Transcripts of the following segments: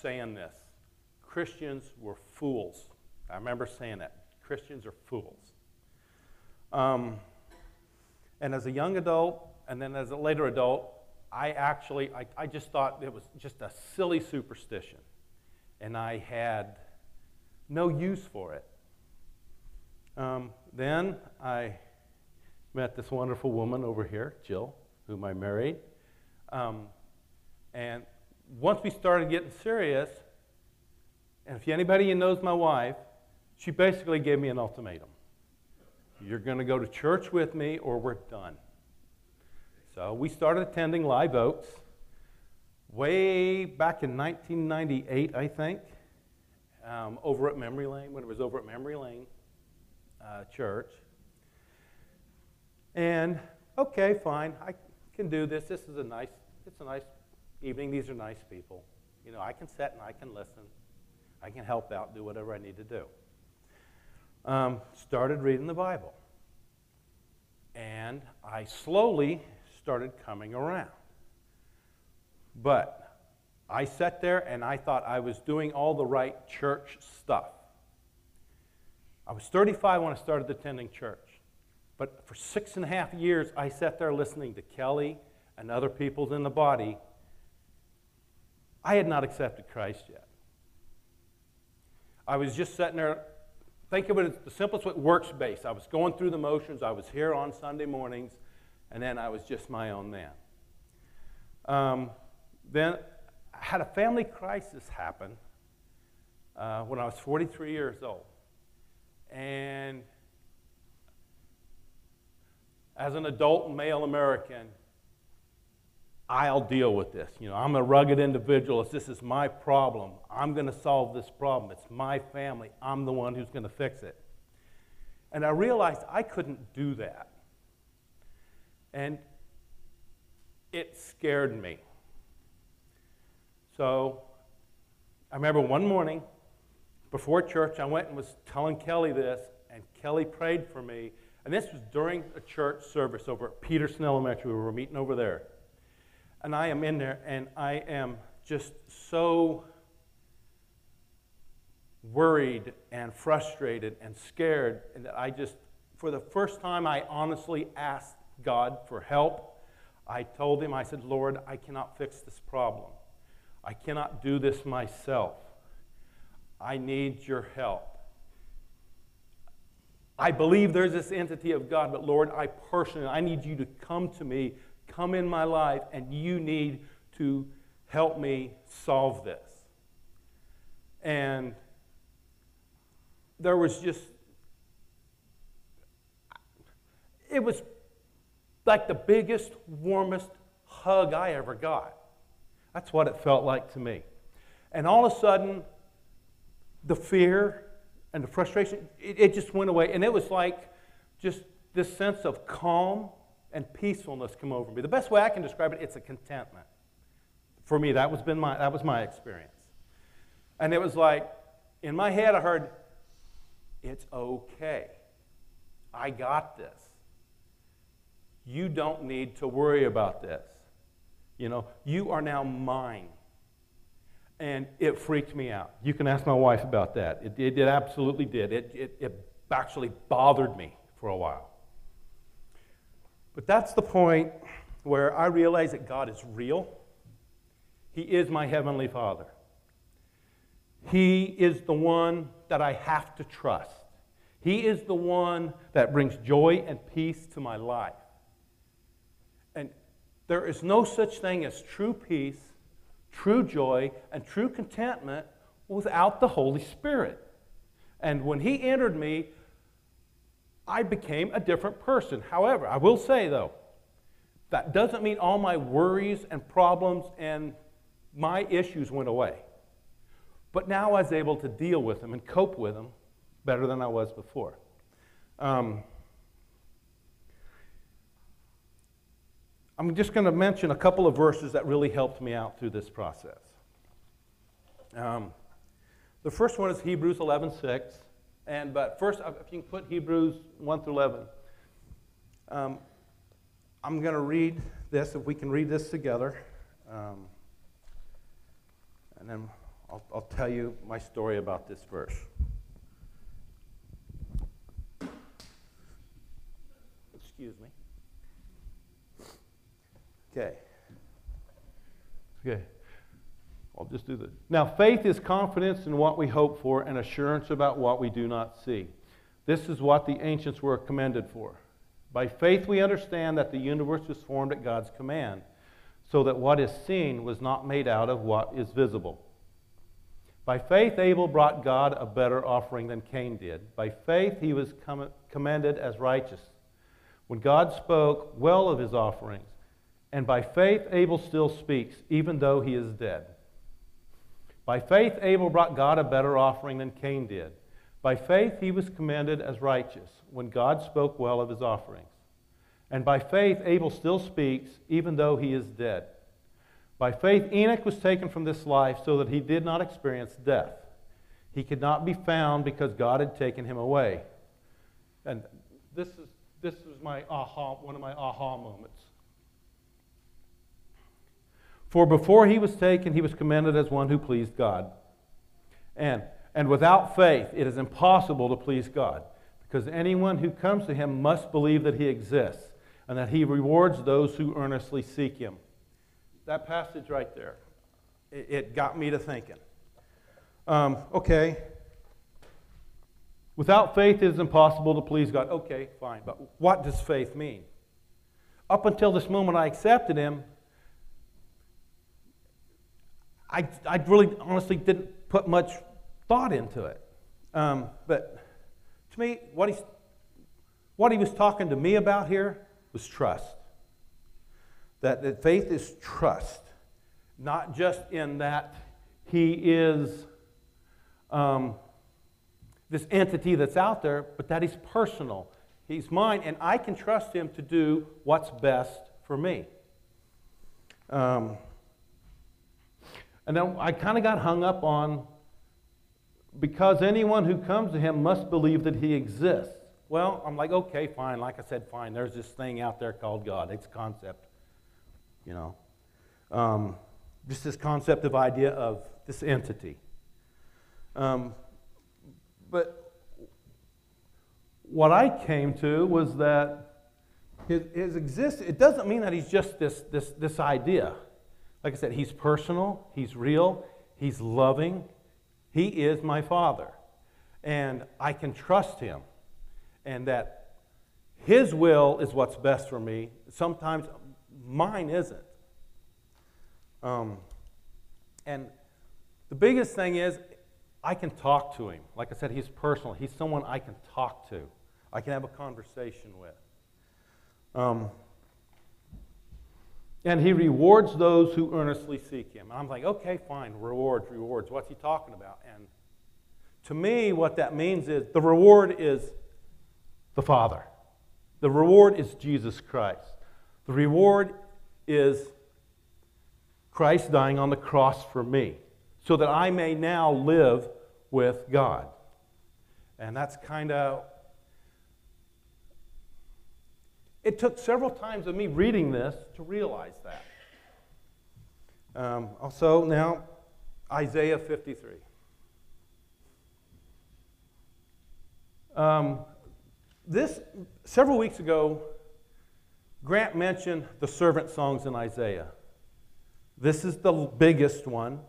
saying this Christians were fools. I remember saying that. Christians are fools. Um, and as a young adult, and then as a later adult, I actually, I, I just thought it was just a silly superstition. And I had no use for it. Um, then I met this wonderful woman over here, Jill, whom I married. Um, and once we started getting serious, and if anybody knows my wife, she basically gave me an ultimatum. You're going to go to church with me or we're done. So we started attending Live Oaks way back in 1998, I think, um, over at Memory Lane, when it was over at Memory Lane uh, Church. And okay, fine, I can do this. This is a nice, it's a nice evening. These are nice people. You know, I can sit and I can listen. I can help out, do whatever I need to do. Um, started reading the Bible. And I slowly started coming around. But I sat there and I thought I was doing all the right church stuff. I was 35 when I started attending church. But for six and a half years, I sat there listening to Kelly and other people in the body. I had not accepted Christ yet. I was just sitting there, think of it as the simplest way, works based. I was going through the motions. I was here on Sunday mornings, and then I was just my own man. Um, then I had a family crisis happen uh, when I was 43 years old. And as an adult male American, I'll deal with this. You know, I'm a rugged individualist. This is my problem. I'm going to solve this problem. It's my family. I'm the one who's going to fix it. And I realized I couldn't do that. And it scared me. So I remember one morning before church, I went and was telling Kelly this, and Kelly prayed for me. And this was during a church service over at Peterson Elementary. We were meeting over there. And I am in there, and I am just so worried and frustrated and scared, and that I just, for the first time, I honestly asked God for help. I told him, I said, Lord, I cannot fix this problem. I cannot do this myself. I need your help. I believe there's this entity of God, but Lord, I personally, I need you to come to me, come in my life, and you need to help me solve this. And there was just, it was like the biggest, warmest hug I ever got. That's what it felt like to me. And all of a sudden, the fear and the frustration, it, it, just went away. And it was like just this sense of calm and peacefulness come over me. The best way I can describe it, it's a contentment. For me, that was, been my, that was my experience. And it was like, in my head, I heard, it's okay. I got this. You don't need to worry about this. You know, you are now mine. And it freaked me out. You can ask my wife about that. It, it, it absolutely did. It, it, it actually bothered me for a while. But that's the point where I realize that God is real. He is my Heavenly Father. He is the one that I have to trust. He is the one that brings joy and peace to my life. And there is no such thing as true peace, true joy, and true contentment without the Holy Spirit. And when He entered me, I became a different person. However, I will say though, that doesn't mean all my worries and problems and my issues went away. But now I was able to deal with them and cope with them better than I was before. Um, I'm just going to mention a couple of verses that really helped me out through this process. Um, the first one is Hebrews 11:6, and but first, if you can put Hebrews 1 through 11, um, I'm going to read this. If we can read this together, um, and then I'll, I'll tell you my story about this verse. Excuse me. Okay. Okay. I'll just do this. Now, faith is confidence in what we hope for and assurance about what we do not see. This is what the ancients were commended for. By faith, we understand that the universe was formed at God's command, so that what is seen was not made out of what is visible. By faith, Abel brought God a better offering than Cain did. By faith, he was commended as righteous when God spoke well of his offerings. And by faith, Abel still speaks, even though he is dead. By faith, Abel brought God a better offering than Cain did. By faith, he was commended as righteous when God spoke well of his offerings. And by faith, Abel still speaks, even though he is dead. By faith, Enoch was taken from this life so that he did not experience death. He could not be found because God had taken him away. And this is, this is my aha, one of my aha moments. For before he was taken, he was commended as one who pleased God. And, and without faith, it is impossible to please God, because anyone who comes to him must believe that he exists and that he rewards those who earnestly seek him. That passage right there, it, it got me to thinking. Um, okay, without faith, it is impossible to please God. Okay, fine, but what does faith mean? Up until this moment, I accepted him I, I really honestly didn't put much thought into it. Um, but to me, what, he's, what he was talking to me about here was trust. That, that faith is trust, not just in that he is um, this entity that's out there, but that he's personal. He's mine, and I can trust him to do what's best for me. Um, and then I kind of got hung up on because anyone who comes to him must believe that he exists. Well, I'm like, okay, fine. Like I said, fine. There's this thing out there called God. It's a concept, you know. Um, just this concept of idea of this entity. Um, but what I came to was that his, his existence, it doesn't mean that he's just this, this, this idea. Like I said, He's personal, He's real, He's loving. He is my Father. And I can trust Him. And that His will is what's best for me. Sometimes mine isn't. Um, and the biggest thing is, I can talk to him. Like I said, he's personal. He's someone I can talk to, I can have a conversation with. Um, and he rewards those who earnestly seek him. And I'm like, okay, fine, rewards, rewards. What's he talking about? And to me, what that means is the reward is the Father. The reward is Jesus Christ. The reward is Christ dying on the cross for me so that I may now live with God. And that's kind of It took several times of me reading this to realize that. Um, also, now, Isaiah 53. Um, this, several weeks ago, Grant mentioned the servant songs in Isaiah. This is the biggest one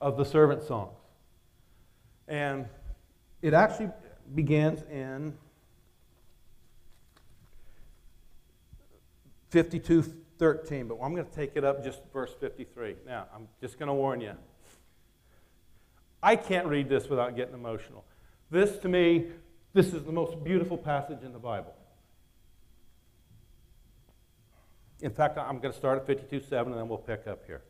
of the servant songs. And it actually begins in 52 13, but I'm going to take it up just verse 53. Now, I'm just going to warn you. I can't read this without getting emotional. This, to me, this is the most beautiful passage in the Bible. In fact, I'm going to start at 52 7 and then we'll pick up here.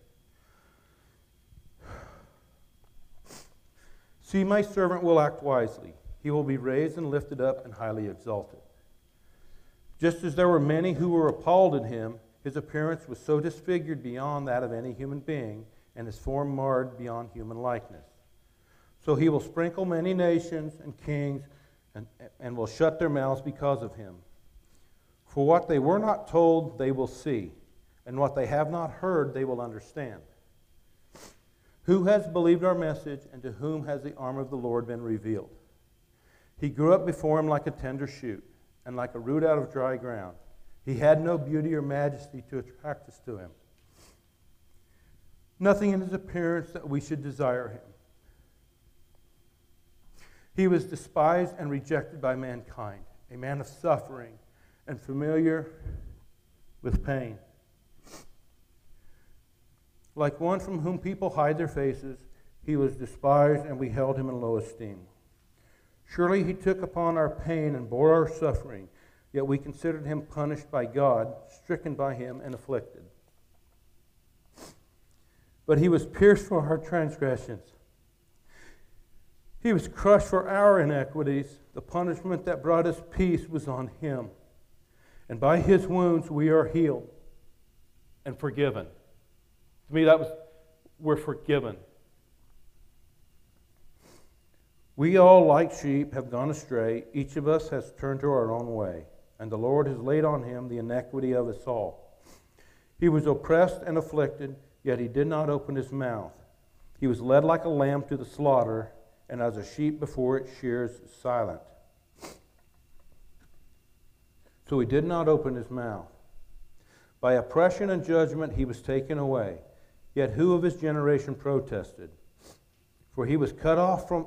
See, my servant will act wisely. He will be raised and lifted up and highly exalted. Just as there were many who were appalled at him, his appearance was so disfigured beyond that of any human being, and his form marred beyond human likeness. So he will sprinkle many nations and kings and, and will shut their mouths because of him. For what they were not told, they will see, and what they have not heard, they will understand. Who has believed our message, and to whom has the arm of the Lord been revealed? He grew up before him like a tender shoot, and like a root out of dry ground. He had no beauty or majesty to attract us to him. Nothing in his appearance that we should desire him. He was despised and rejected by mankind, a man of suffering and familiar with pain. Like one from whom people hide their faces, he was despised, and we held him in low esteem. Surely he took upon our pain and bore our suffering, yet we considered him punished by God, stricken by him, and afflicted. But he was pierced for our transgressions. He was crushed for our iniquities. The punishment that brought us peace was on him. And by his wounds we are healed and forgiven. To me, that was, we're forgiven. We all, like sheep, have gone astray. Each of us has turned to our own way, and the Lord has laid on him the iniquity of us all. He was oppressed and afflicted, yet he did not open his mouth. He was led like a lamb to the slaughter, and as a sheep before its shears silent. So he did not open his mouth. By oppression and judgment he was taken away. Yet who of his generation protested? For he was cut off from,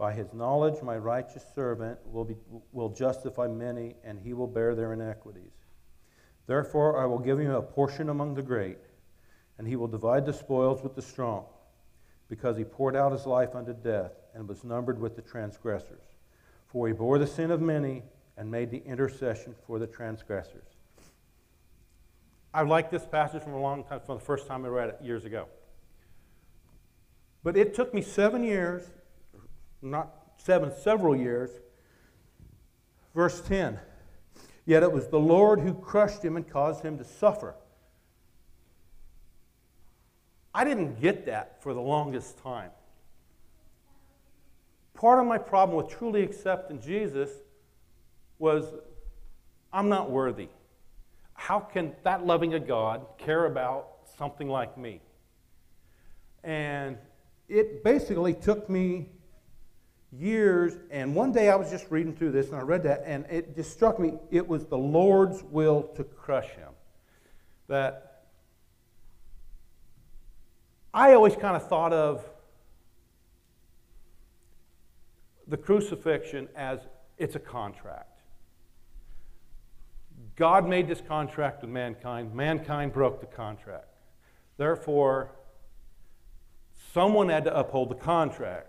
By his knowledge, my righteous servant will, be, will justify many, and he will bear their iniquities. Therefore, I will give him a portion among the great, and he will divide the spoils with the strong, because he poured out his life unto death and was numbered with the transgressors. For he bore the sin of many and made the intercession for the transgressors. I liked this passage from a long time, from the first time I read it years ago. But it took me seven years, not seven, several years. Verse 10 Yet it was the Lord who crushed him and caused him to suffer. I didn't get that for the longest time. Part of my problem with truly accepting Jesus was I'm not worthy. How can that loving a God care about something like me? And it basically took me years, and one day I was just reading through this and I read that, and it just struck me it was the Lord's will to crush him. That I always kind of thought of the crucifixion as it's a contract. God made this contract with mankind, mankind broke the contract. Therefore, Someone had to uphold the contract.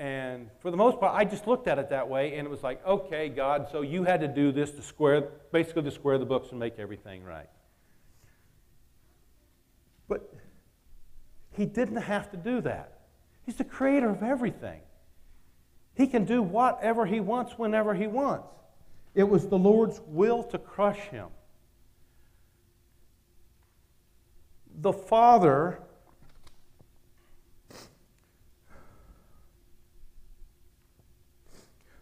And for the most part, I just looked at it that way, and it was like, okay, God, so you had to do this to square, basically to square the books and make everything right. But he didn't have to do that. He's the creator of everything. He can do whatever he wants whenever he wants. It was the Lord's will to crush him. The Father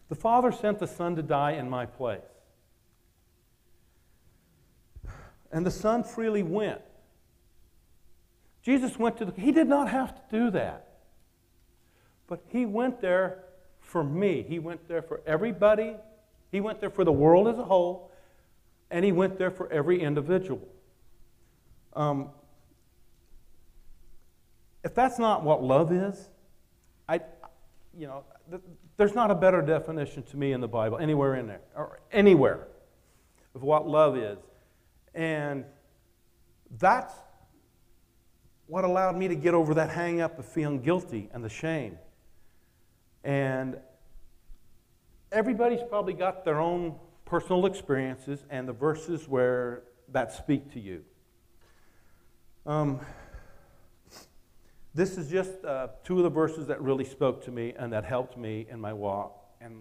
The Father sent the Son to die in my place. And the Son freely went. Jesus went to the, he did not have to do that. But he went there for me. He went there for everybody. He went there for the world as a whole. And he went there for every individual. Um, if that's not what love is, I, you know, there's not a better definition to me in the Bible, anywhere in there, or anywhere, of what love is. And that's what allowed me to get over that hang up of feeling guilty and the shame. And everybody's probably got their own personal experiences and the verses where that speak to you. Um, This is just uh, two of the verses that really spoke to me and that helped me in my walk and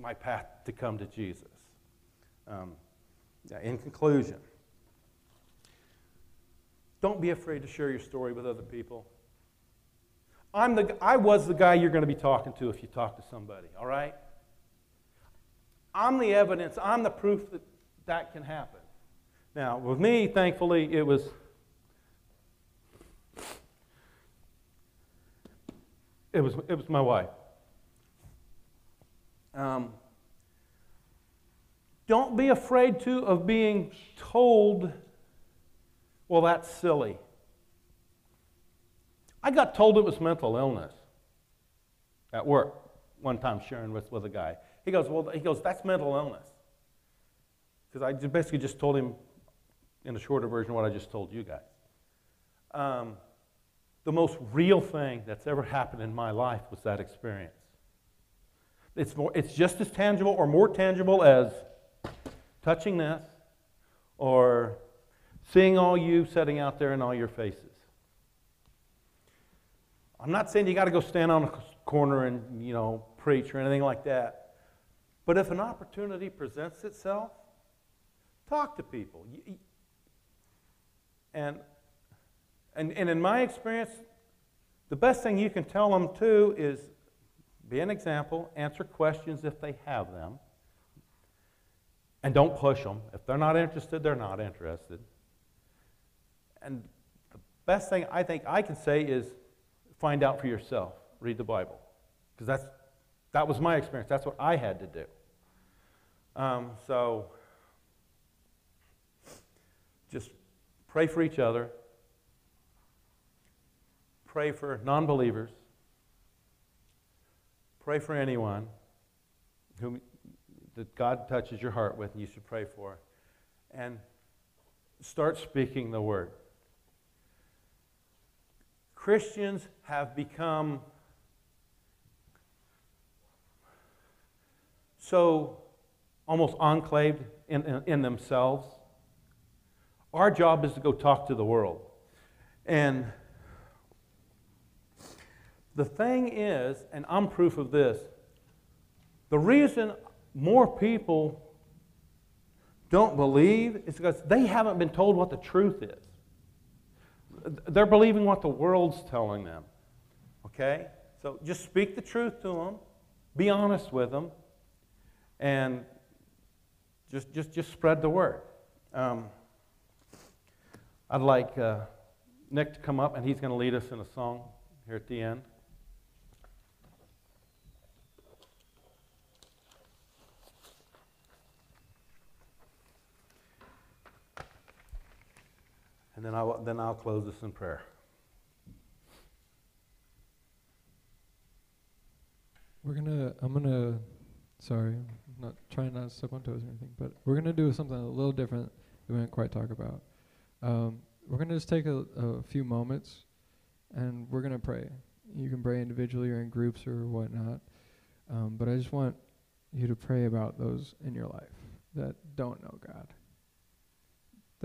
my path to come to Jesus. Um, in conclusion, don't be afraid to share your story with other people. I'm the, I was the guy you're going to be talking to if you talk to somebody, all right? I'm the evidence, I'm the proof that that can happen. Now, with me, thankfully, it was. It was, it was my wife. Um, don't be afraid, too, of being told, well, that's silly. I got told it was mental illness at work one time, sharing with, with a guy. He goes, well, he goes, that's mental illness. Because I basically just told him in a shorter version what I just told you guys. Um, the most real thing that's ever happened in my life was that experience. It's, more, it's just as tangible or more tangible as touching this or seeing all you setting out there in all your faces. I'm not saying you got to go stand on a corner and, you know, preach or anything like that. But if an opportunity presents itself, talk to people. And, and, and in my experience, the best thing you can tell them too is be an example, answer questions if they have them, and don't push them. If they're not interested, they're not interested. And the best thing I think I can say is find out for yourself. Read the Bible. Because that's that was my experience. That's what I had to do. Um, so just pray for each other, pray for non believers, pray for anyone whom that God touches your heart with and you should pray for. And start speaking the word. Christians have become so almost enclaved in, in, in, themselves. Our job is to go talk to the world. And the thing is, and I'm proof of this, the reason more people don't believe is because they haven't been told what the truth is. They're believing what the world's telling them. Okay? So just speak the truth to them, be honest with them, and just, just, just spread the word. Um, I'd like uh, Nick to come up, and he's going to lead us in a song here at the end. And then I'll, then I'll close this in prayer. We're gonna. I'm gonna. Sorry, I'm not trying not to step on toes or anything, but we're gonna do something a little different that we didn't quite talk about. Um, we're gonna just take a, a few moments, and we're gonna pray. You can pray individually or in groups or whatnot, um, but I just want you to pray about those in your life that don't know God.